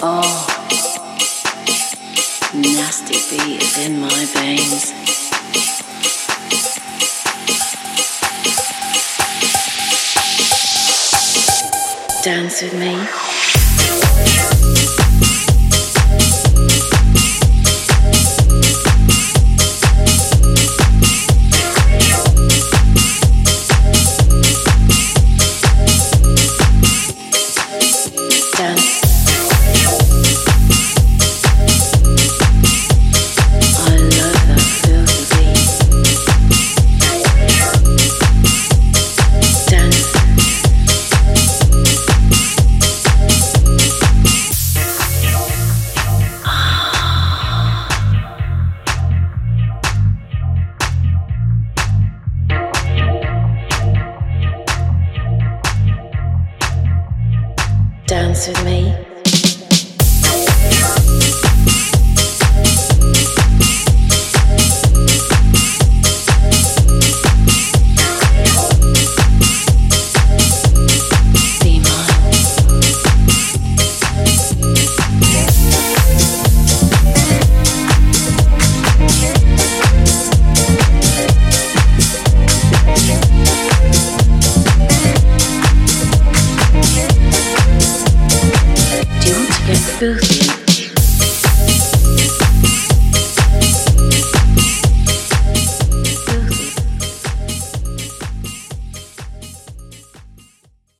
Oh, nasty beat is in my veins. Dance with me. Dance with me.